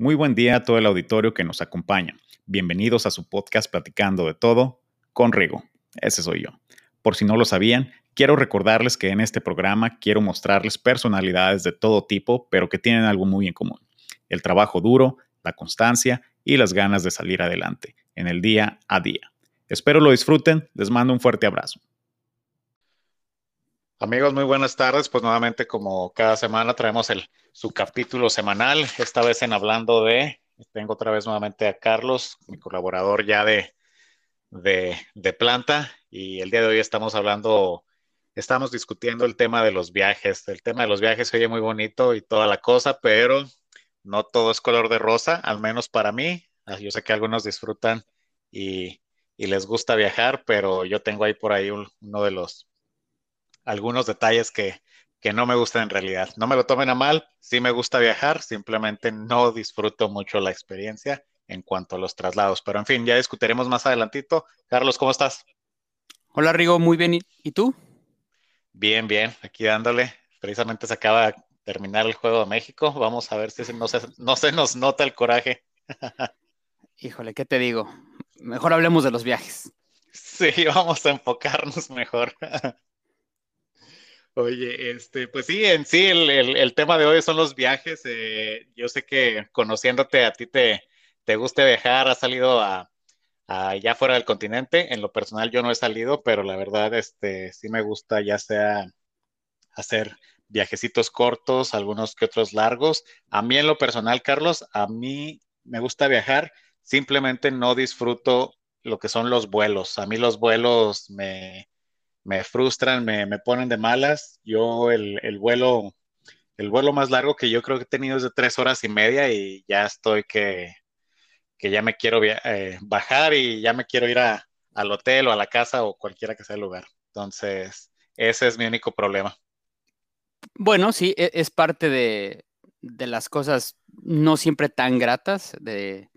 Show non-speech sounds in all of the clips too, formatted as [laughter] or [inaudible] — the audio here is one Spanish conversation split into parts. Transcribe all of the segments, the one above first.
Muy buen día a todo el auditorio que nos acompaña. Bienvenidos a su podcast Platicando de Todo con Rigo. Ese soy yo. Por si no lo sabían, quiero recordarles que en este programa quiero mostrarles personalidades de todo tipo, pero que tienen algo muy en común. El trabajo duro, la constancia y las ganas de salir adelante en el día a día. Espero lo disfruten, les mando un fuerte abrazo. Amigos, muy buenas tardes. Pues nuevamente, como cada semana, traemos el, su capítulo semanal. Esta vez en hablando de, tengo otra vez nuevamente a Carlos, mi colaborador ya de, de, planta. Y el día de hoy estamos hablando, estamos discutiendo el tema de los viajes. El tema de los viajes se oye muy bonito y toda la cosa, pero no todo es color de rosa, al menos para mí. Ah, yo sé que algunos disfrutan y les gusta viajar, pero yo tengo ahí por ahí uno de los, algunos detalles que, que no me gustan en realidad. No me lo tomen a mal, sí me gusta viajar, simplemente no disfruto mucho la experiencia en cuanto a los traslados. Pero en fin, ya discutiremos más adelantito. Carlos, ¿cómo estás? Hola Rigo, muy bien. ¿Y tú? Bien, bien, aquí dándole. Precisamente se acaba de terminar el Juego de México. Vamos a ver si no se, no se nos nota el coraje. [laughs] Híjole, ¿qué te digo? Mejor hablemos de los viajes. Sí, vamos a enfocarnos mejor. [laughs] Oye, este, pues sí, en sí el, tema de hoy son los viajes. Eh, yo sé que conociéndote a ti te, te gusta viajar, has salido a, ya fuera del continente. En lo personal yo no he salido, pero la verdad, este, sí me gusta ya sea hacer viajecitos cortos, algunos que otros largos. A mí en lo personal, Carlos, a mí me gusta viajar, simplemente no disfruto lo que son los vuelos. A mí los vuelos me, me frustran, me, me, ponen de malas. Yo el, el, vuelo, el vuelo más largo que yo creo que he tenido es de tres horas y media y ya estoy que, que ya me quiero eh, bajar y ya me quiero ir a, al hotel o a la casa o cualquiera que sea el lugar. Entonces, ese es mi único problema. Bueno, sí, e, es parte de, de las cosas no siempre tan gratas de,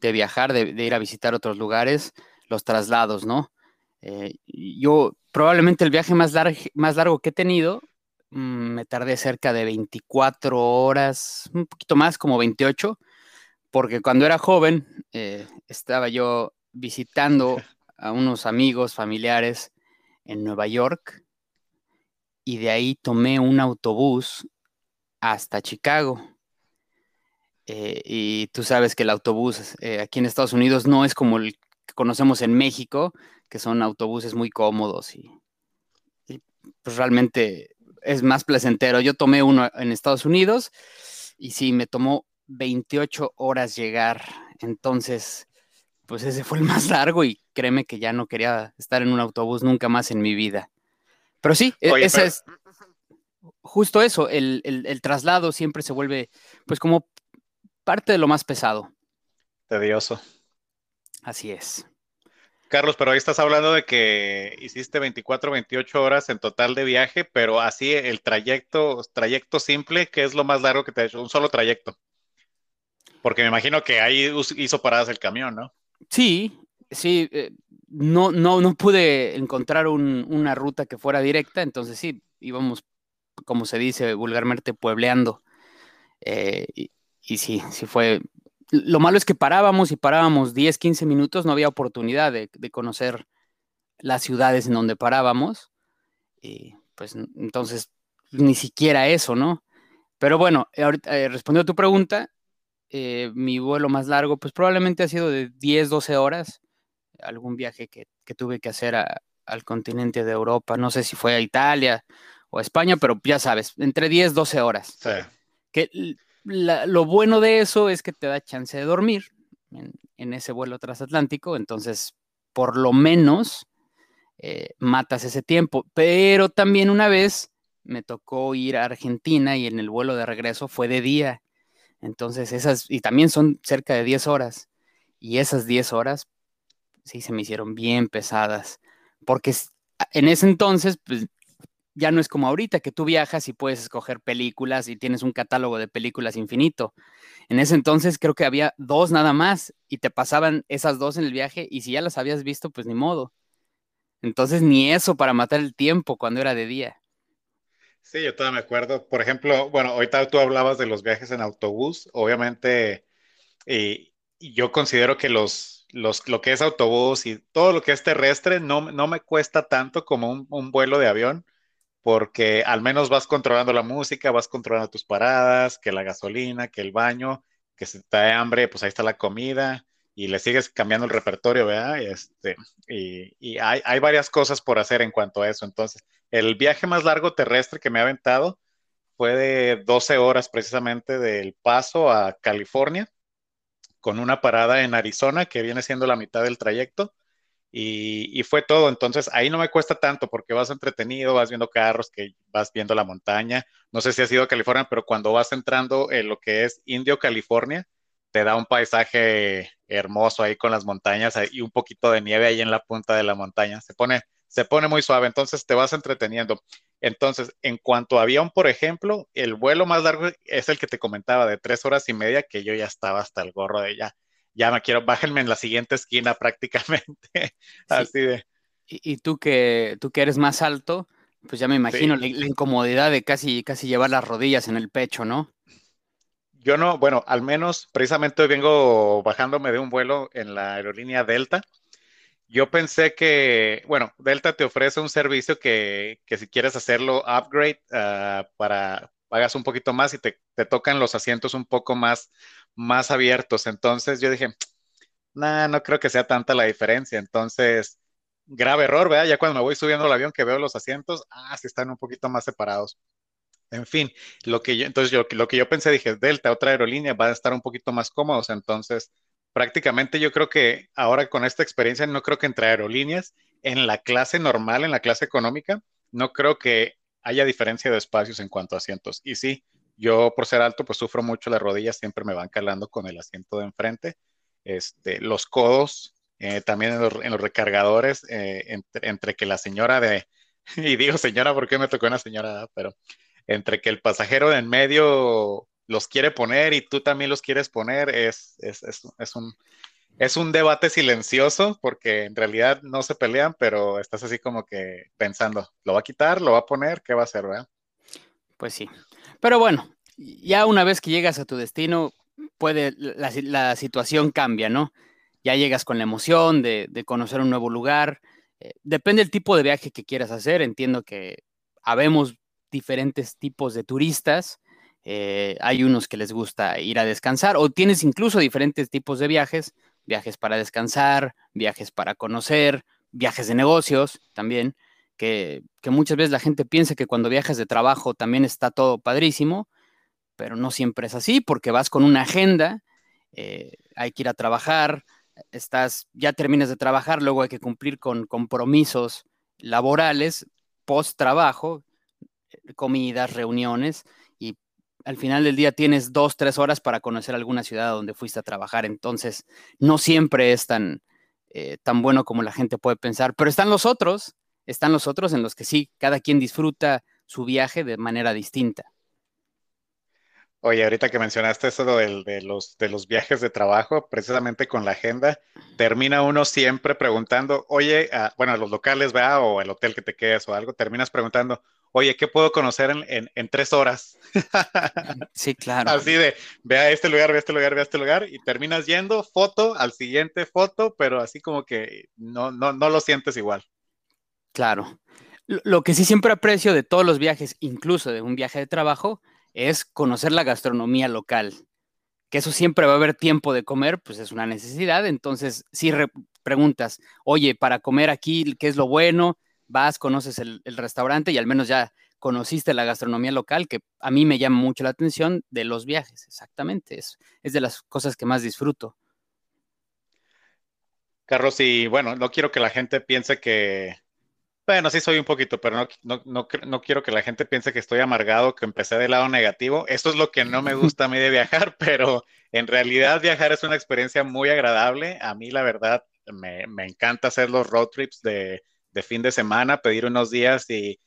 de viajar, de, de, ir a visitar otros lugares, los traslados, ¿no? Eh, yo probablemente el viaje más, más largo que he tenido, mm, me tardé cerca de 24 horas, un poquito más, como 28, porque cuando era joven eh, estaba yo visitando [laughs] a unos amigos familiares en Nueva York y de ahí tomé un autobús hasta Chicago. Eh, y tú sabes que el autobús aquí en Estados Unidos no es como el que conocemos en México, que son autobuses muy cómodos y, pues realmente es más placentero. Yo tomé uno en Estados Unidos y sí, me tomó 28 horas llegar. Entonces, pues ese fue el más largo y créeme que ya no quería estar en un autobús nunca más en mi vida. Pero sí, e, ese es justo eso, el, el, traslado siempre se vuelve pues como parte de lo más pesado. Tedioso. Así es. Carlos, pero ahí estás hablando de que hiciste 24, 28 horas en total de viaje, pero así el trayecto, trayecto simple, ¿qué es lo más largo que te ha hecho? Un solo trayecto. Porque me imagino que ahí hizo paradas el camión, ¿no? Sí, sí. Eh, no, no, no pude encontrar una ruta que fuera directa, entonces sí, íbamos, como se dice vulgarmente, puebleando. Eh, y, y sí, sí fue lo malo es que parábamos y parábamos 10, 15 minutos, no había oportunidad de, conocer las ciudades en donde parábamos. Y pues entonces, ni siquiera eso, ¿no? Pero bueno, ahorita, eh, respondiendo a tu pregunta, eh, mi vuelo más largo, pues probablemente ha sido de 10, 12 horas. Algún viaje que, tuve que hacer al continente de Europa. No sé si fue a Italia o a España, pero ya sabes, entre 10, 12 horas. Sí. Que lo bueno de eso es que te da chance de dormir en, ese vuelo transatlántico, entonces por lo menos eh, matas ese tiempo. Pero también una vez me tocó ir a Argentina y en el vuelo de regreso fue de día. Entonces esas, y también son cerca de 10 horas. Y esas 10 horas sí se me hicieron bien pesadas. Porque en ese entonces, pues ya no es como ahorita que tú viajas y puedes escoger películas y tienes un catálogo de películas infinito. En ese entonces creo que había dos nada más y te pasaban esas dos en el viaje y si ya las habías visto, pues ni modo. Entonces ni eso para matar el tiempo cuando era de día. Sí, yo todavía me acuerdo. Por ejemplo, bueno, ahorita tú hablabas de los viajes en autobús. Obviamente, y, yo considero que los, los, lo que es autobús y todo lo que es terrestre no, no me cuesta tanto como un vuelo de avión porque al menos vas controlando la música, vas controlando tus paradas, que la gasolina, que el baño, que si te da hambre, pues ahí está la comida y le sigues cambiando el repertorio, ¿verdad? Este, y, hay, hay, varias cosas por hacer en cuanto a eso. Entonces, el viaje más largo terrestre que me ha aventado fue de 12 horas precisamente del paso a California, con una parada en Arizona que viene siendo la mitad del trayecto y, fue todo. Entonces ahí no me cuesta tanto porque vas entretenido, vas viendo carros, que vas viendo la montaña. No sé si has ido a California, pero cuando vas entrando en lo que es Indio, California, te da un paisaje hermoso ahí con las montañas y un poquito de nieve ahí en la punta de la montaña. Se pone, se pone muy suave, entonces te vas entreteniendo. Entonces, en cuanto a avión, por ejemplo, el vuelo más largo es el que te comentaba de tres horas y media, que yo ya estaba hasta el gorro de ya ya me quiero, bájenme en la siguiente esquina [laughs] prácticamente. Así de. Y, tú que tú que eres más alto, pues ya me imagino la, incomodidad de casi, casi llevar las rodillas en el pecho, ¿no? Yo no, bueno, al menos precisamente hoy vengo bajándome de un vuelo en la aerolínea Delta. Yo pensé que, bueno, Delta te ofrece un servicio que, que si quieres hacerlo upgrade uh, para pagas un poquito más y te, te tocan los asientos un poco más, más abiertos. Entonces yo dije, nah, no creo que sea tanta la diferencia. Entonces, grave error, ¿verdad? Ya cuando me voy subiendo al avión que veo los asientos, ah, sí están un poquito más separados. En fin, lo que yo, entonces yo, lo que yo pensé, dije, Delta, otra aerolínea, va a estar un poquito más cómodos. Entonces, prácticamente yo creo que ahora con esta experiencia, no creo que entre aerolíneas, en la clase normal, en la clase económica, no creo que haya diferencia de espacios en cuanto a asientos. Y sí, yo por ser alto, pues sufro mucho las rodillas, siempre me van calando con el asiento de enfrente. Este, los codos, eh, también en los, recargadores, eh, entre, que la señora de, [laughs] y digo señora porque me tocó una señora, pero entre que el pasajero de en medio los quiere poner y tú también los quieres poner, es, es, es, un, es un debate silencioso porque en realidad no se pelean, pero estás así como que pensando, ¿lo va a quitar? ¿Lo va a poner? ¿Qué va a hacer? ¿verdad? Pues sí. Pero bueno, ya una vez que llegas a tu destino, puede, la, situación cambia, ¿no? Ya llegas con la emoción de, conocer un nuevo lugar. Eh, depende del tipo de viaje que quieras hacer. Entiendo que habemos diferentes tipos de turistas. Eh, hay unos que les gusta ir a descansar o tienes incluso diferentes tipos de viajes. Viajes para descansar, viajes para conocer, viajes de negocios también que, muchas veces la gente piensa que cuando viajas de trabajo también está todo padrísimo, pero no siempre es así, porque vas con una agenda, eh, hay que ir a trabajar, estás, ya terminas de trabajar, luego hay que cumplir con compromisos laborales, post trabajo, comidas, reuniones, y al final del día tienes dos, tres horas para conocer alguna ciudad donde fuiste a trabajar, entonces no siempre es tan, eh, tan bueno como la gente puede pensar, pero están los otros están los otros en los que sí, cada quien disfruta su viaje de manera distinta. Oye, ahorita que mencionaste eso de, los, de los viajes de trabajo, precisamente con la agenda, termina uno siempre preguntando, oye, bueno, a los locales, vea, o el hotel que te quedes o algo, terminas preguntando, oye, ¿qué puedo conocer en, tres horas? [laughs] Sí, claro. Así de, ve a este lugar, ve a este lugar, ve a este lugar, y terminas yendo foto al siguiente foto, pero así como que no, no, no lo sientes igual. Claro. Lo que sí siempre aprecio de todos los viajes, incluso de un viaje de trabajo, es conocer la gastronomía local. Que eso siempre va a haber tiempo de comer, pues es una necesidad. Entonces, si preguntas, oye, para comer aquí, ¿qué es lo bueno? Vas, conoces el, restaurante y al menos ya conociste la gastronomía local, que a mí me llama mucho la atención de los viajes, exactamente. Es, es de las cosas que más disfruto. Carlos, y bueno, no quiero que la gente piense que, bueno, sí soy un poquito, pero no, no, quiero que la gente piense que estoy amargado, que empecé del lado negativo. Esto es lo que no me gusta a mí de viajar, [laughs] pero en realidad viajar es una experiencia muy agradable. A mí, la verdad, me, encanta hacer los road trips de, fin de semana, pedir unos días y,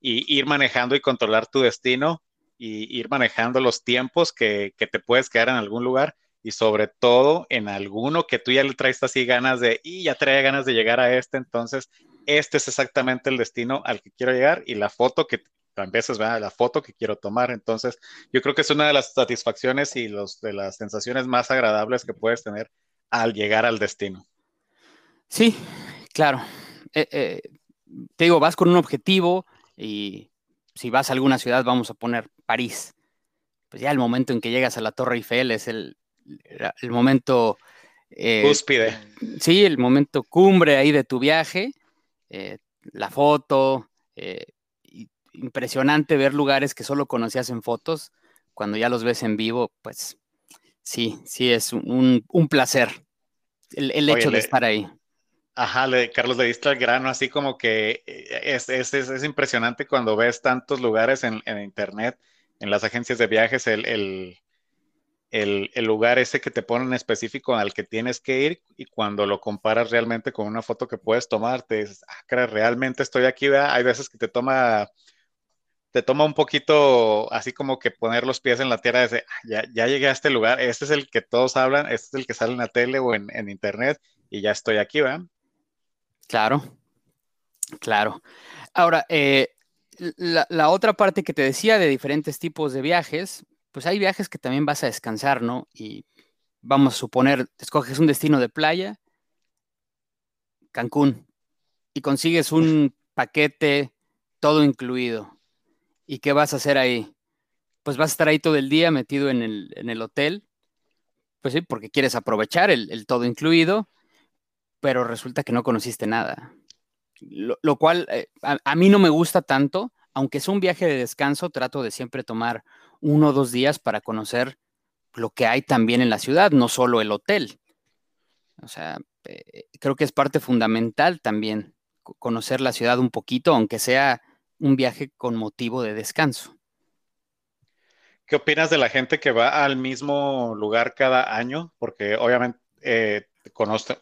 ir manejando y controlar tu destino y ir manejando los tiempos que, que te puedes quedar en algún lugar y sobre todo en alguno que tú ya le traes así ganas de, y ya trae ganas de llegar a este, entonces este es exactamente el destino al que quiero llegar y la foto que a veces ¿verdad? la foto que quiero tomar. Entonces, yo creo que es una de las satisfacciones y los, de las sensaciones más agradables que puedes tener al llegar al destino. Sí, claro. Eh, eh, te digo, vas con un objetivo y si vas a alguna ciudad, vamos a poner París. Pues ya el momento en que llegas a la Torre Eiffel es el, el momento... Eh, Cúspide. Sí, el momento cumbre ahí de tu viaje. La foto, impresionante ver lugares que solo conocías en fotos. Cuando ya los ves en vivo, pues sí, sí, es un, placer el, hecho de estar ahí. Ajá, Carlos le diste el grano, así como que eh, es, es, es, impresionante cuando ves tantos lugares en, en, internet, en las agencias de viajes, el, el, el, lugar ese que te ponen específico al que tienes que ir y cuando lo comparas realmente con una foto que puedes tomar, te dices, ah, realmente estoy aquí, ¿verdad? Hay veces que te toma te toma un poquito así como que poner los pies en la tierra, de, ah, ya, ya llegué a este lugar, este es el que todos hablan, este es el que sale en la tele o en, en internet y ya estoy aquí, ¿verdad? Claro, claro. Ahora, eh, la, la, otra parte que te decía de diferentes tipos de viajes, pues hay viajes que también vas a descansar, ¿no? Y vamos a suponer, escoges un destino de playa, Cancún, y consigues un paquete todo incluido ¿Y qué vas a hacer ahí? Pues vas a estar ahí todo el día metido en el, hotel, pues sí, porque quieres aprovechar el, todo incluido, pero resulta que no conociste nada. Lo, cual eh, a, mí no me gusta tanto, aunque es un viaje de descanso, trato de siempre tomar uno o dos días para conocer lo que hay también en la ciudad, no solo el hotel. O sea, eh, creo que es parte fundamental también conocer la ciudad un poquito, aunque sea un viaje con motivo de descanso. ¿Qué opinas de la gente que va al mismo lugar cada año? Porque obviamente eh,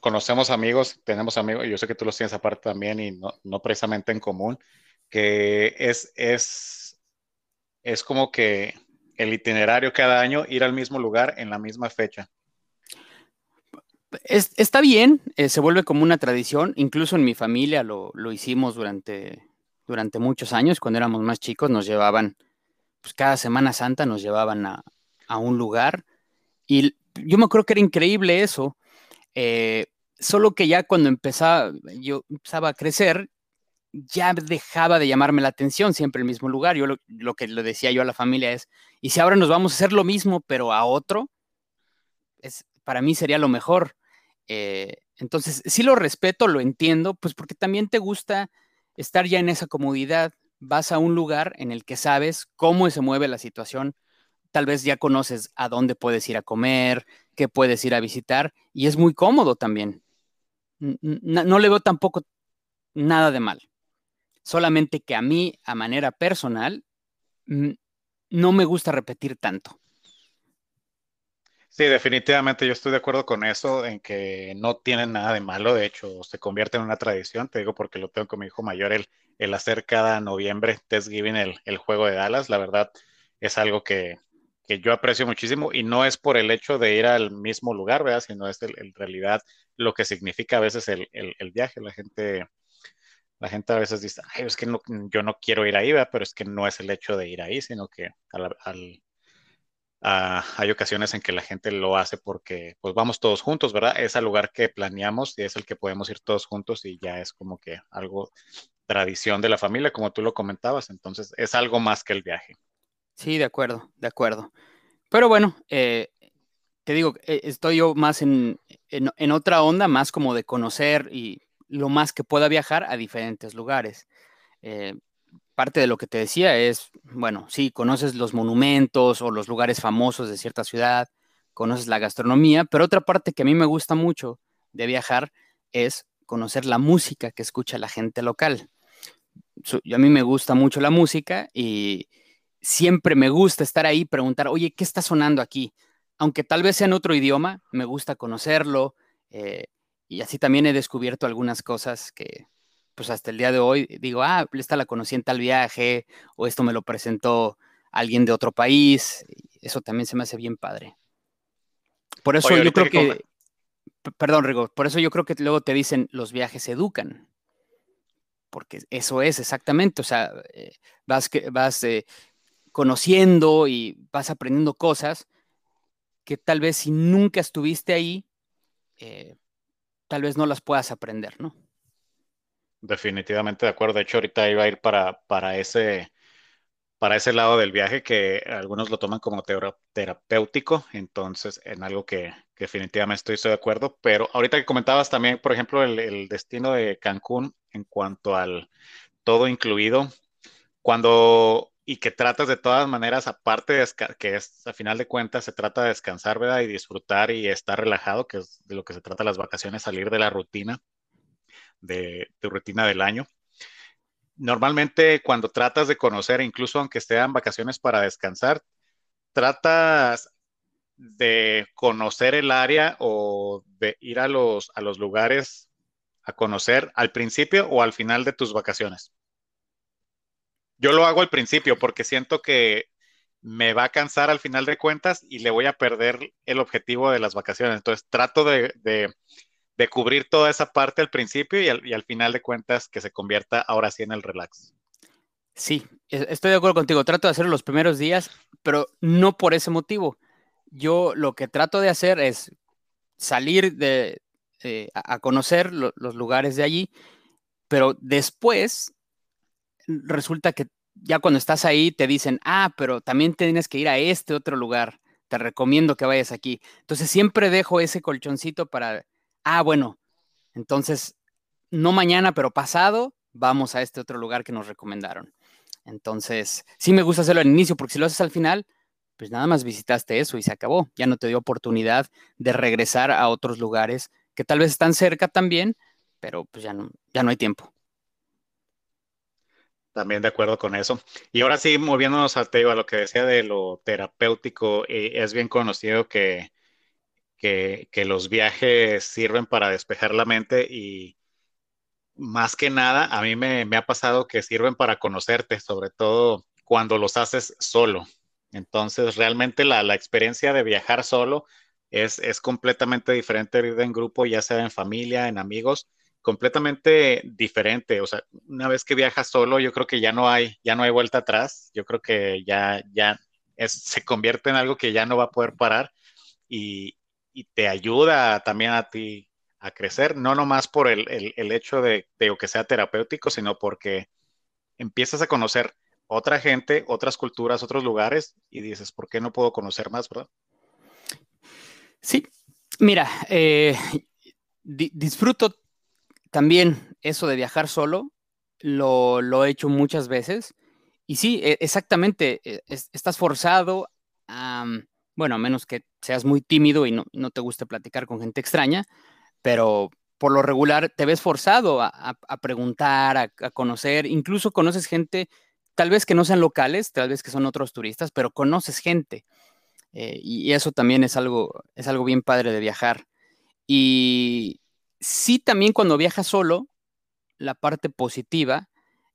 conocemos amigos, tenemos amigos, yo sé que tú los tienes aparte también y no, precisamente en común, que es, es, es como que el itinerario cada año, ir al mismo lugar en la misma fecha. está bien, eh, se vuelve como una tradición, incluso en mi familia lo, lo hicimos durante durante muchos años, cuando éramos más chicos, nos llevaban, pues cada Semana Santa nos llevaban a, un lugar y yo me acuerdo que era increíble eso, eh, solo que ya cuando empezaba, yo empezaba a crecer, ya dejaba de llamarme la atención siempre el mismo lugar. Yo lo, que le decía yo a la familia es, ¿y si ahora nos vamos a hacer lo mismo, pero a otro? Es, para mí sería lo mejor. Eh, entonces, sí lo respeto, lo entiendo, pues porque también te gusta estar ya en esa comodidad, vas a un lugar en el que sabes cómo se mueve la situación, tal vez ya conoces a dónde puedes ir a comer, qué puedes ir a visitar, y es muy cómodo también. No, le veo tampoco nada de mal. Solamente que a mí, a manera personal, no me gusta repetir tanto. Sí, definitivamente yo estoy de acuerdo con eso, en que no tienen nada de malo, de hecho se convierte en una tradición, te digo porque lo tengo con mi hijo mayor, el, el hacer cada noviembre Thanksgiving el, el juego de Dallas, la verdad es algo que, que, yo aprecio muchísimo y no es por el hecho de ir al mismo lugar, ¿verdad? Sino es en realidad lo que significa a veces el, el, viaje, la gente... La gente a veces dice, Ay, es que no, yo no quiero ir ahí, ¿verdad? pero es que no es el hecho de ir ahí, sino que al, al hay ocasiones en que la gente lo hace porque pues vamos todos juntos, ¿verdad? Es el lugar que planeamos y es el que podemos ir todos juntos y ya es como que algo tradición de la familia, como tú lo comentabas. Entonces es algo más que el viaje. Sí, de acuerdo, de acuerdo. Pero bueno, eh, te digo, eh, estoy yo más en, en, otra onda, más como de conocer y lo más que pueda viajar a diferentes lugares. Eh, parte de lo que te decía es, bueno, sí, conoces los monumentos o los lugares famosos de cierta ciudad, conoces la gastronomía, pero otra parte que a mí me gusta mucho de viajar es conocer la música que escucha la gente local. a mí me gusta mucho la música y siempre me gusta estar ahí preguntar, oye, ¿qué está sonando aquí? Aunque tal vez sea en otro idioma, me gusta conocerlo eh, y así también he descubierto algunas cosas que, pues hasta el día de hoy digo, ah, esta la conocí en tal viaje, o esto me lo presentó alguien de otro país. Eso también se me hace bien padre. Por eso yo creo que, perdón, Rigo, por eso yo creo que luego te dicen los viajes educan. porque eso es exactamente, o sea, eh, vas, vas eh, conociendo y vas aprendiendo cosas que tal vez si nunca estuviste ahí, eh, tal vez no las puedas aprender, ¿no? Definitivamente de acuerdo. De hecho, ahorita iba a ir para, para ese para ese lado del viaje que algunos lo toman como terapéutico, entonces en algo que, definitivamente estoy, estoy, de acuerdo, pero ahorita que comentabas también, por ejemplo, el, destino de Cancún en cuanto al todo incluido, cuando y que tratas de todas maneras, aparte de que es, a final de cuentas se trata de descansar, ¿verdad? Y disfrutar y estar relajado, que es de lo que se trata las vacaciones, salir de la rutina, de tu rutina del año normalmente cuando tratas de conocer, incluso aunque sean vacaciones para descansar, tratas de conocer el área o de ir a los, a los lugares a conocer al principio o al final de tus vacaciones. Yo lo hago al principio porque siento que me va a cansar al final de cuentas y le voy a perder el objetivo de las vacaciones. Entonces trato de de cubrir toda esa parte al principio y al, final de cuentas que se convierta ahora sí en el relax. Sí, e, estoy de acuerdo contigo. Trato de hacerlo los primeros días, pero no por ese motivo. Yo lo que trato de hacer es salir de, eh, a conocer los lugares de allí, pero después resulta que ya cuando estás ahí te dicen, ah, pero también tienes que ir a este otro lugar. Te recomiendo que vayas aquí. Entonces siempre dejo ese colchoncito para ah, bueno, entonces, no mañana, pero pasado, vamos a este otro lugar que nos recomendaron. Entonces, sí me gusta hacerlo al inicio, porque si lo haces al final, pues nada más visitaste eso y se acabó. Ya no te dio oportunidad de regresar a otros lugares que tal vez están cerca también, pero pues ya no, ya no hay tiempo. También de acuerdo con eso. Y ahora sí, moviéndonos a, a lo que decía de lo terapéutico, eh, es bien conocido que que, los viajes sirven para despejar la mente y más que nada, a mí me, ha pasado que sirven para conocerte, sobre todo cuando los haces solo. Entonces, realmente la, experiencia de viajar solo es, es completamente diferente de ir en grupo, ya sea en familia, en amigos, completamente diferente. O sea, una vez que viajas solo, yo creo que ya no hay, ya no hay vuelta atrás. Yo creo que ya, ya se convierte en algo que ya no va a poder parar. Y, te ayuda también a ti a crecer, no nomás por el, hecho de, que sea terapéutico, sino porque empiezas a conocer otra gente, otras culturas, otros lugares y dices, ¿por qué no puedo conocer más, verdad? Sí, mira, eh, disfruto también eso de viajar solo, lo, he hecho muchas veces y sí, e, exactamente, e, estás forzado a bueno, a menos que seas muy tímido y no, te guste platicar con gente extraña, pero por lo regular te ves forzado a, preguntar, a, conocer, incluso conoces gente, tal vez que no sean locales, tal vez que son otros turistas, pero conoces gente. Eh, y eso también es algo, es algo bien padre de viajar. Y sí, también cuando viajas solo, la parte positiva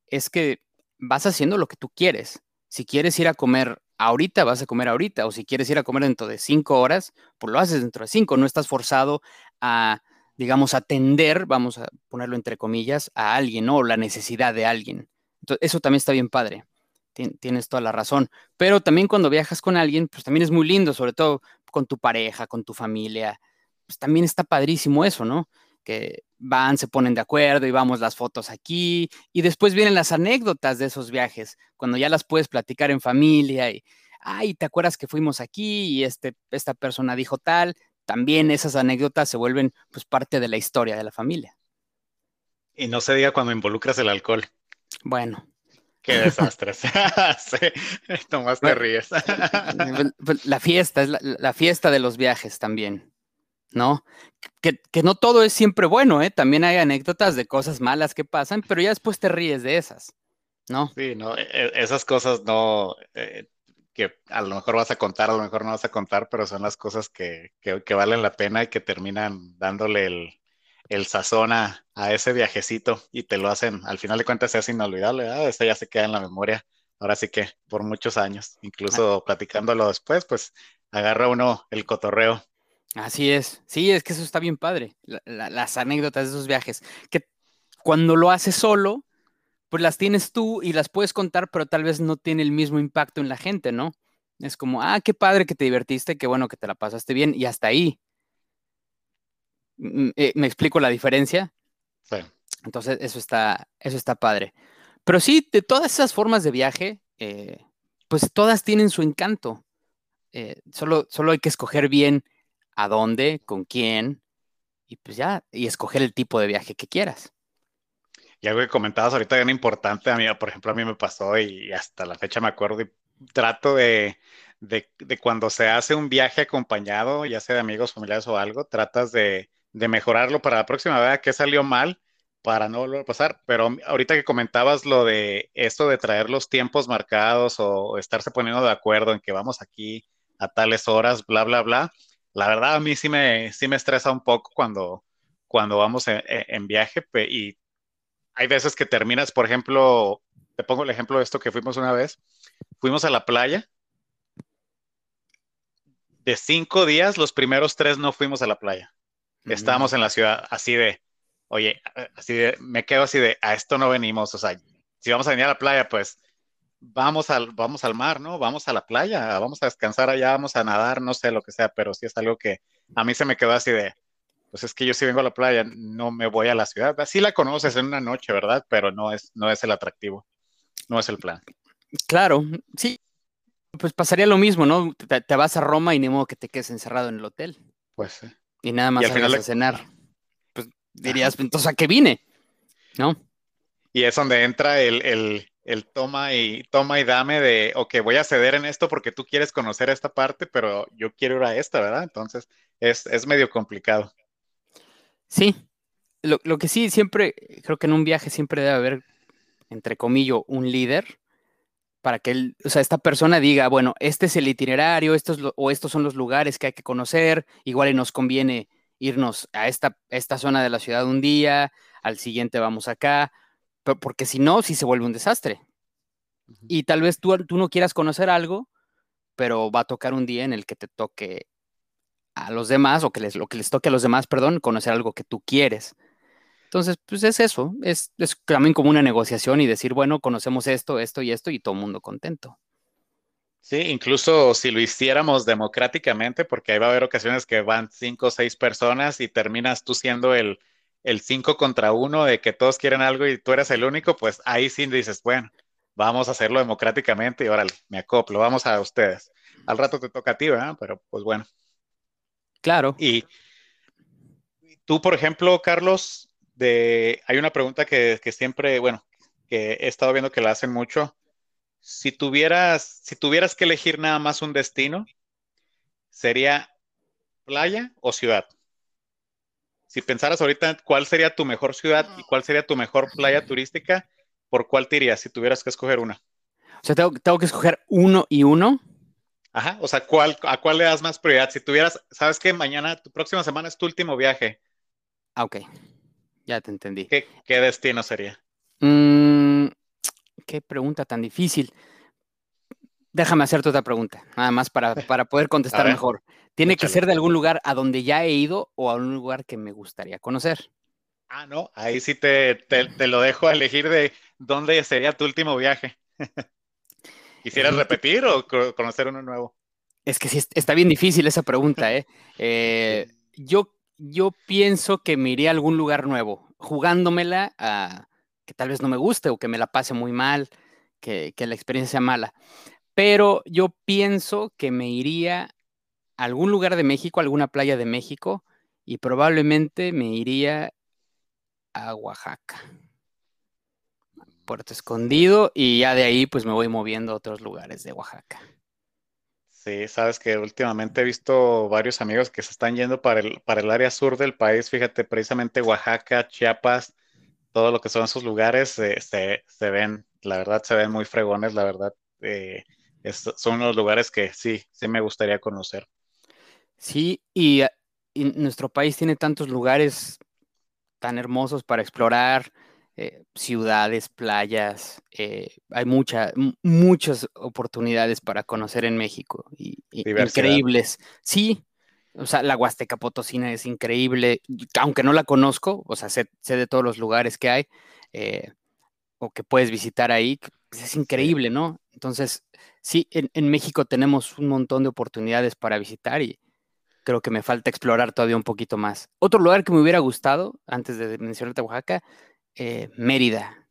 es que vas haciendo lo que tú quieres. Si quieres ir a comer ahorita vas a comer ahorita, o si quieres ir a comer dentro de cinco horas, pues lo haces dentro de cinco, no estás forzado a, digamos, atender, vamos a ponerlo entre comillas, a alguien, ¿no? O la necesidad de alguien. Entonces, eso también está bien padre. Tienes toda la razón. Pero también cuando viajas con alguien, pues también es muy lindo, sobre todo con tu pareja, con tu familia. Pues también está padrísimo eso, ¿no? Que van, se ponen de acuerdo y vamos las fotos aquí. Y después vienen las anécdotas de esos viajes, cuando ya las puedes platicar en familia y, ay, ¿te acuerdas que fuimos aquí y este, esta persona dijo tal? También esas anécdotas se vuelven pues parte de la historia de la familia. Y no se diga cuando involucras el alcohol. Bueno. Qué desastre. [laughs] sí, más te ríes. Pues, pues, la fiesta, es la fiesta de los viajes también. ¿No? Que, no todo es siempre bueno, ¿eh? También hay anécdotas de cosas malas que pasan, pero ya después te ríes de esas, ¿no? Sí, no, e, e, esas cosas no, eh, que a lo mejor vas a contar, a lo mejor no vas a contar, pero son las cosas que, valen la pena y que terminan dándole el, sazón a, ese viajecito y te lo hacen, al final de cuentas, hace inolvidable, ¿verdad? Este ya se queda en la memoria. Ahora sí que por muchos años, incluso platicándolo después, pues agarra uno el cotorreo Así es, sí, es que eso está bien padre, las anécdotas de esos viajes, que cuando lo haces solo, pues las tienes tú y las puedes contar, pero tal vez no tiene el mismo impacto en la gente, ¿no? Es como, ah, qué padre que te divertiste, qué bueno que te la pasaste bien y hasta ahí. Mm, eh, ¿Me explico la diferencia? Sí. Entonces, eso está, eso está padre. Pero sí, de todas esas formas de viaje, eh, pues todas tienen su encanto. Eh, solo, solo hay que escoger bien a dónde, con quién, y pues ya, y escoger el tipo de viaje que quieras. Y algo que comentabas ahorita bien importante, a mí, por ejemplo, a mí me pasó y hasta la fecha me acuerdo y trato de, de, cuando se hace un viaje acompañado, ya sea de amigos, familiares o algo, tratas de, de mejorarlo para la próxima vez que salió mal para no volver a pasar. Pero ahorita que comentabas lo de esto de traer los tiempos marcados o estarse poniendo de acuerdo en que vamos aquí a tales horas, bla, bla, bla, la verdad a mí sí me, sí me estresa un poco cuando, cuando vamos en, en viaje y hay veces que terminas, por ejemplo, te pongo el ejemplo de esto que fuimos una vez, fuimos a la playa. De cinco días, los primeros tres no fuimos a la playa. Estábamos en la ciudad así de, oye, así de, me quedo así de, a esto no venimos, o sea, si vamos a venir a la playa, pues vamos al, vamos al mar, ¿no? Vamos a la playa, vamos a descansar allá, vamos a nadar, no sé lo que sea, pero sí es algo que a mí se me quedó así de, pues es que yo si vengo a la playa, no me voy a la ciudad. Así la conoces en una noche, ¿verdad? Pero no es, no es el atractivo, no es el plan. Claro, sí. Pues pasaría lo mismo, ¿no? Te, vas a Roma y ni modo que te quedes encerrado en el hotel. Pues sí. Y nada más vas a cenar dirías, entonces, ¿a qué vine? ¿No? Y es donde entra el, toma y toma y dame de, ok, voy a ceder en esto porque tú quieres conocer esta parte, pero yo quiero ir a esta, ¿verdad? Entonces, es, medio complicado. Sí, lo, que sí, siempre, creo que en un viaje siempre debe haber, entre comillas, un líder para que él, o sea, esta persona diga, bueno, este es el itinerario, estos, o estos son los lugares que hay que conocer, igual nos conviene irnos a esta, esta zona de la ciudad un día, al siguiente vamos acá, porque si no, sí se vuelve un desastre. Y tal vez tú, tú no quieras conocer algo, pero va a tocar un día en el que te toque a los demás, o que les, lo que les toque a los demás, perdón, conocer algo que tú quieres. Entonces, pues es eso, es, es también como una negociación y decir, bueno, conocemos esto, esto y esto, y todo el mundo contento. Sí, incluso si lo hiciéramos democráticamente, porque ahí va a haber ocasiones que van cinco o seis personas y terminas tú siendo el, el cinco contra uno de que todos quieren algo y tú eres el único, pues ahí sí dices, bueno, vamos a hacerlo democráticamente y órale, me acoplo, vamos a ustedes. Al rato te toca a ti, ¿verdad? Pero pues bueno. Claro. Y tú, por ejemplo, Carlos, de, hay una pregunta que, que siempre, bueno, que he estado viendo que la hacen mucho si tuvieras, si tuvieras que elegir nada más un destino, ¿sería playa o ciudad? Si pensaras ahorita cuál sería tu mejor ciudad y cuál sería tu mejor playa turística, ¿por cuál te irías si tuvieras que escoger una? O sea, tengo, que escoger uno y uno. Ajá, o sea, ¿cuál, ¿a cuál le das más prioridad? Si tuvieras, sabes que mañana, tu próxima semana es tu último viaje. Ah, ok, ya te entendí. ¿Qué, destino sería? Mm, qué pregunta tan difícil. Déjame hacerte otra pregunta, nada más para, [laughs] para poder contestar mejor. ¿Tiene que ser de algún lugar a donde ya he ido o a un lugar que me gustaría conocer? Ah, no, ahí sí te, te, lo dejo a elegir de dónde sería tu último viaje. [laughs] ¿Quisieras repetir o conocer uno nuevo? Es que sí, está bien difícil esa pregunta, ¿eh? [laughs] eh yo, yo pienso que me iría a algún lugar nuevo, jugándomela a, que tal vez no me guste o que me la pase muy mal, que, la experiencia sea mala. Pero yo pienso que me iría a algún lugar de México, a alguna playa de México, y probablemente me iría a Oaxaca. Puerto Escondido, y ya de ahí pues me voy moviendo a otros lugares de Oaxaca. Sí, sabes que últimamente he visto varios amigos que se están yendo para el, para el área sur del país, fíjate, precisamente Oaxaca, Chiapas, todo lo que son esos lugares eh, se, ven, la verdad, se ven muy fregones, la verdad. Eh, son unos lugares que sí, sí me gustaría conocer. Sí, y, nuestro país tiene tantos lugares tan hermosos para explorar, eh, ciudades, playas, hay mucha, muchas oportunidades para conocer en México y, increíbles. Sí, o sea, la Huasteca Potosina es increíble, aunque no la conozco, o sea, sé, de todos los lugares que hay. Eh, o que puedes visitar ahí, pues, es increíble, ¿no? Entonces, sí, en, México tenemos un montón de oportunidades para visitar y creo que me falta explorar todavía un poquito más. Otro lugar que me hubiera gustado, antes de mencionarte Oaxaca, eh, Mérida.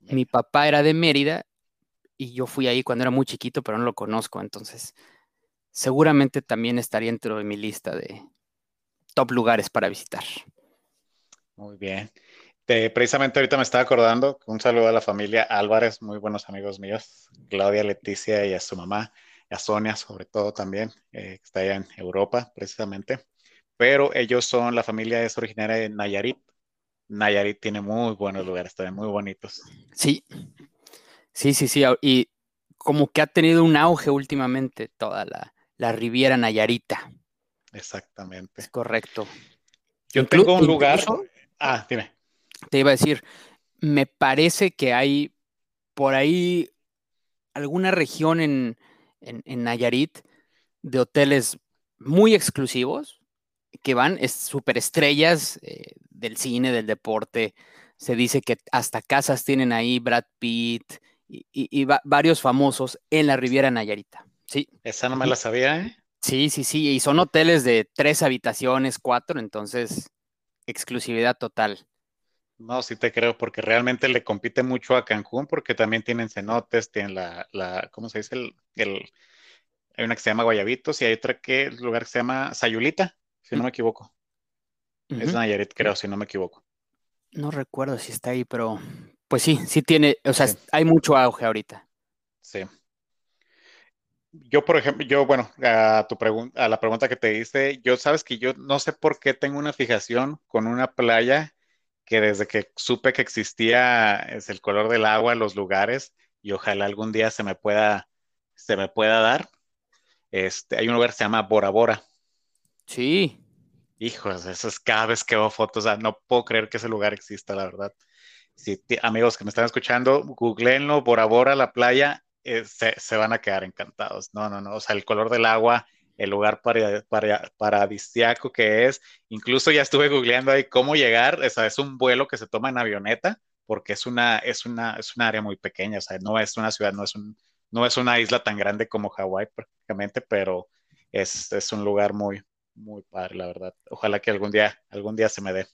Mi papá era de Mérida y yo fui ahí cuando era muy chiquito, pero no lo conozco, entonces seguramente también estaría dentro de mi lista de top lugares para visitar. Muy bien. Precisamente ahorita me estaba acordando, un saludo a la familia Álvarez, muy buenos amigos míos, Claudia, Leticia y a su mamá, a Sonia sobre todo también, eh, que está allá en Europa precisamente, pero ellos son, la familia es originaria de Nayarit. Nayarit tiene muy buenos lugares, también muy bonitos. Sí, sí, sí, sí, y como que ha tenido un auge últimamente toda la, la Riviera Nayarita. Exactamente. Es correcto. Yo tengo un lugar. Ah, dime. Te iba a decir, me parece que hay por ahí alguna región en, Nayarit de hoteles muy exclusivos que van superestrellas eh, del cine, del deporte. Se dice que hasta casas tienen ahí Brad Pitt y, varios famosos en la Riviera Nayarita. Sí. Esa no me la sabía, ¿eh? Sí, sí, sí, y son hoteles de tres habitaciones, cuatro, entonces exclusividad total. No, sí te creo, porque realmente le compite mucho a Cancún, porque también tienen cenotes, tienen la, la ¿cómo se dice? El, hay una que se llama Guayabitos y hay otra que, el lugar que se llama Sayulita, si no mm. me equivoco. Es Nayarit, creo, si no me equivoco. No recuerdo si está ahí, pero pues sí, sí tiene, o sea, hay mucho auge ahorita. Sí yo, por ejemplo, yo, bueno, a tu pregunta, a la pregunta que te hice, yo sabes que yo no sé por qué tengo una fijación con una playa que desde que supe que existía es el color del agua, los lugares, y ojalá algún día se me pueda, se me pueda dar. Este, hay un lugar que se llama Bora Bora. Sí. Hijos, eso es cada vez que veo fotos, no puedo creer que ese lugar exista, la verdad. Si, amigos que me están escuchando, googleenlo, Bora Bora, la playa, eh, se, van a quedar encantados. No, no, no. O sea, el color del agua, el lugar para, para, paradisiaco que es. Incluso ya estuve googleando ahí cómo llegar. O sea, es un vuelo que se toma en avioneta porque es una, es una, es un área muy pequeña. O sea, no es una ciudad, no es, un, no es una isla tan grande como Hawái prácticamente, pero es, es un lugar muy, muy padre, la verdad. Ojalá que algún día, algún día se me dé.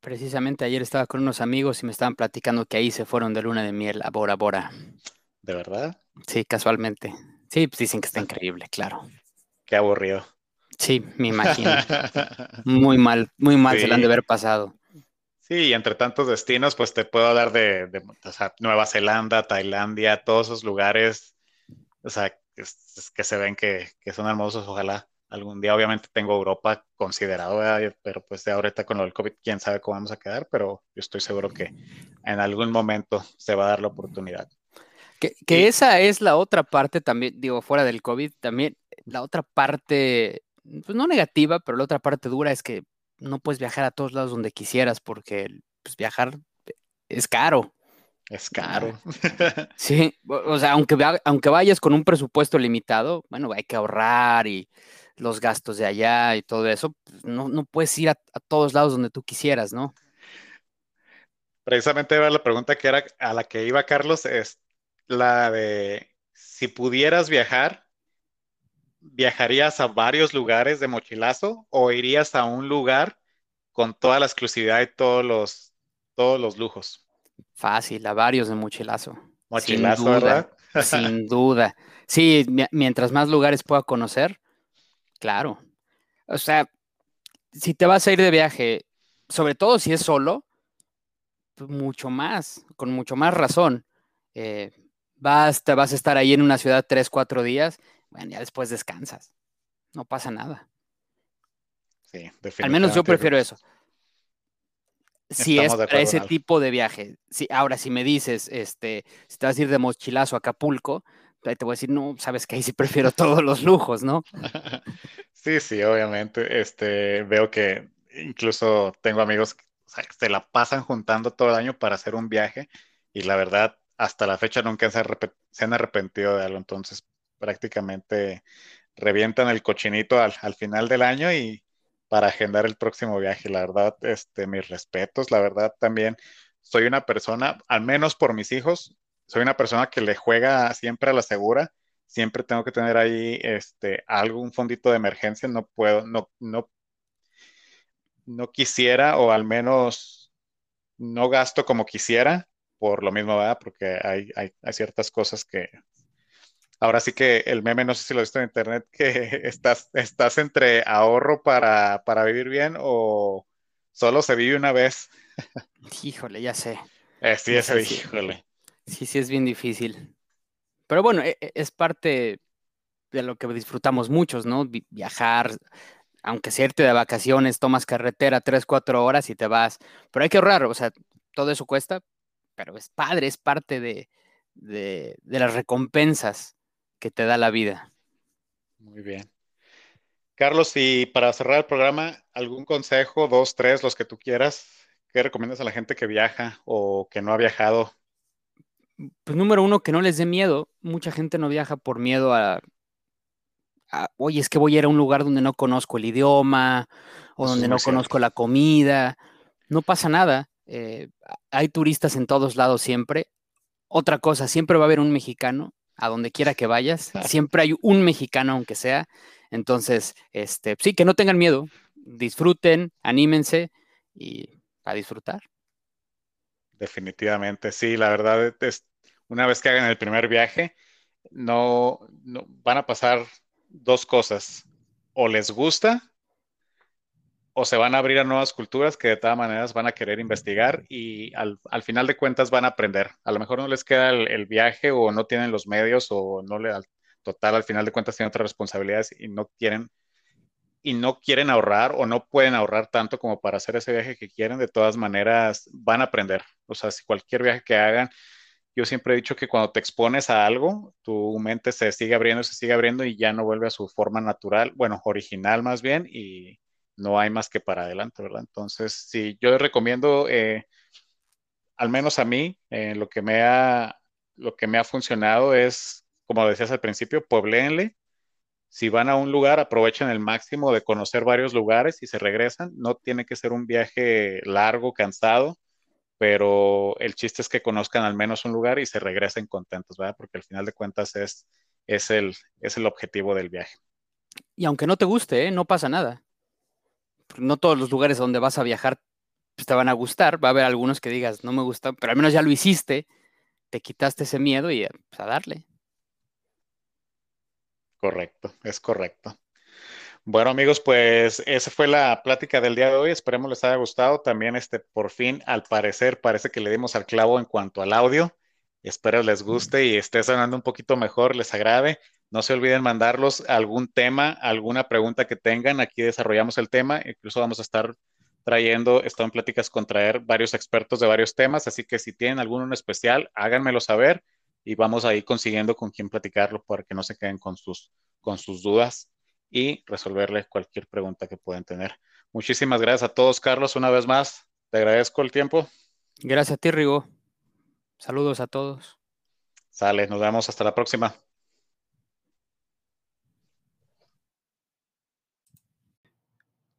Precisamente ayer estaba con unos amigos y me estaban platicando que ahí se fueron de luna de miel a Bora Bora. ¿De verdad? Sí, casualmente. Sí, pues dicen que está increíble, claro. Qué aburrido. Sí, me imagino. [laughs] muy mal, muy mal se le han de haber pasado. Sí, y entre tantos destinos, pues te puedo hablar de, Nueva Zelanda, Tailandia, todos esos lugares, o sea, que se ven que, son hermosos, ojalá algún día, obviamente tengo Europa considerado, pero pues de ahorita con lo del COVID, quién sabe cómo vamos a quedar, pero yo estoy seguro que en algún momento se va a dar la oportunidad. Que, esa es la otra parte también, digo, fuera del COVID, también la otra parte, pues no negativa, pero la otra parte dura es que no puedes viajar a todos lados donde quisieras porque pues, viajar es caro. Es caro. [laughs] Sí, o sea, aunque, aunque vayas con un presupuesto limitado, bueno, hay que ahorrar y los gastos de allá y todo eso, pues, no, no puedes ir a, a, todos lados donde tú quisieras, ¿no? Precisamente era la pregunta que era a la que iba Carlos, es, la de si pudieras viajar, ¿viajarías a varios lugares de mochilazo o irías a un lugar con toda la exclusividad y todos los, todos los lujos? Fácil, a varios de mochilazo. Mochilazo, ¿verdad? sin [laughs] duda. Sí, mientras más lugares pueda conocer, claro. O sea, si te vas a ir de viaje, sobre todo si es solo, pues mucho más, con mucho más razón. Eh, vas, te vas a estar ahí en una ciudad tres, cuatro días, bueno, ya después descansas. No pasa nada. Sí, definitivamente. Al menos yo prefiero eso. Si es para ese tipo de viaje. Si, ahora, si me dices, este, si te vas a ir de mochilazo a Acapulco, te voy a decir, no, sabes que ahí sí prefiero [laughs] todos los lujos, ¿no? [laughs] Sí, sí, obviamente. Este, veo que incluso tengo amigos que se la pasan juntando todo el año para hacer un viaje y la verdad hasta la fecha nunca se, han arrepentido de algo, entonces prácticamente revientan el cochinito al, final del año y para agendar el próximo viaje, la verdad, este, mis respetos, la verdad también, soy una persona, al menos por mis hijos, soy una persona que le juega siempre a la segura. Siempre tengo que tener ahí este, algún fondito de emergencia. No puedo, no, no, no quisiera, o al menos no gasto como quisiera, por lo mismo, ¿verdad? Porque hay, hay, hay ciertas cosas que, Ahora sí que el meme, no sé si lo visto en internet, que [laughs] estás, estás entre ahorro para, para vivir bien o solo se vive una vez. Híjole, ya sé. Eh, sí, ese, híjole. Sí, sí, es bien difícil. Pero bueno, e, e, es parte de lo que disfrutamos muchos, ¿no? Viajar, aunque sea irte de vacaciones, tomas carretera tres, cuatro horas y te vas. Pero hay que ahorrar, o sea, todo eso cuesta, pero es padre, es parte de, de, de las recompensas que te da la vida. Muy bien. Carlos, y para cerrar el programa, ¿algún consejo, dos, tres, los que tú quieras? ¿Qué recomiendas a la gente que viaja o que no ha viajado? Pues número uno, que no les dé miedo. Mucha gente no viaja por miedo a, oye, es que voy a ir a un lugar donde no conozco el idioma o donde no conozco la comida. No pasa nada. Eh, hay turistas en todos lados siempre. Otra cosa, siempre va a haber un mexicano a donde quiera que vayas. [laughs] Siempre hay un mexicano, aunque sea. Entonces, este, sí, que no tengan miedo, disfruten, anímense y a disfrutar. Definitivamente, sí, la verdad es, una vez que hagan el primer viaje, no, no van a pasar dos cosas. O les gusta o se van a abrir a nuevas culturas que de todas maneras van a querer investigar y al, final de cuentas van a aprender. A lo mejor no les queda el, viaje o no tienen los medios o no le al total al final de cuentas tienen otras responsabilidades y no quieren y no quieren ahorrar o no pueden ahorrar tanto como para hacer ese viaje que quieren, de todas maneras van a aprender. O sea, si cualquier viaje que hagan, yo siempre he dicho que cuando te expones a algo, tu mente se sigue abriendo, se sigue abriendo y ya no vuelve a su forma natural, bueno, original más bien, y, no hay más que para adelante, ¿verdad? Entonces, sí, yo les recomiendo, eh, al menos a mí, eh, lo, que me ha, lo que me ha funcionado es, como decías al principio, puebleenle. Si van a un lugar, aprovechen el máximo de conocer varios lugares y se regresan. No tiene que ser un viaje largo, cansado, pero el chiste es que conozcan al menos un lugar y se regresen contentos, ¿verdad? Porque al final de cuentas es, es, el, es el objetivo del viaje. Y aunque no te guste, ¿eh? no pasa nada no todos los lugares donde vas a viajar pues, te van a gustar. Va a haber algunos que digas, no me gusta, pero al menos ya lo hiciste, te quitaste ese miedo y pues, a darle. Correcto, es correcto. Bueno, amigos, pues esa fue la plática del día de hoy. Esperemos les haya gustado. También, este, por fin, al parecer, parece que le dimos al clavo en cuanto al audio. Espero les guste y esté sonando un poquito mejor, les agrade. No se olviden mandarlos algún tema, alguna pregunta que tengan. Aquí desarrollamos el tema. Incluso vamos a estar trayendo, están en pláticas con traer varios expertos de varios temas. Así que si tienen alguno en especial, háganmelo saber y vamos a ir consiguiendo con quién platicarlo para que no se queden con sus, con sus dudas y resolverle cualquier pregunta que puedan tener. Muchísimas gracias a todos, Carlos, una vez más. Te agradezco el tiempo. Gracias a ti, Rigo. Saludos a todos. Sale, nos vemos hasta la próxima.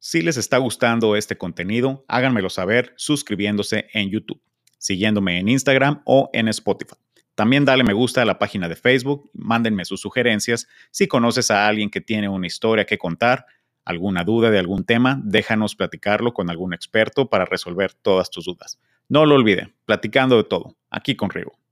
Si les está gustando este contenido, háganmelo saber suscribiéndose en YouTube, siguiéndome en Instagram o en Spotify. También dale me gusta a la página de Facebook, mándenme sus sugerencias. Si conoces a alguien que tiene una historia que contar, alguna duda de algún tema, déjanos platicarlo con algún experto para resolver todas tus dudas. No lo olviden, platicando de todo, aquí con Rigo.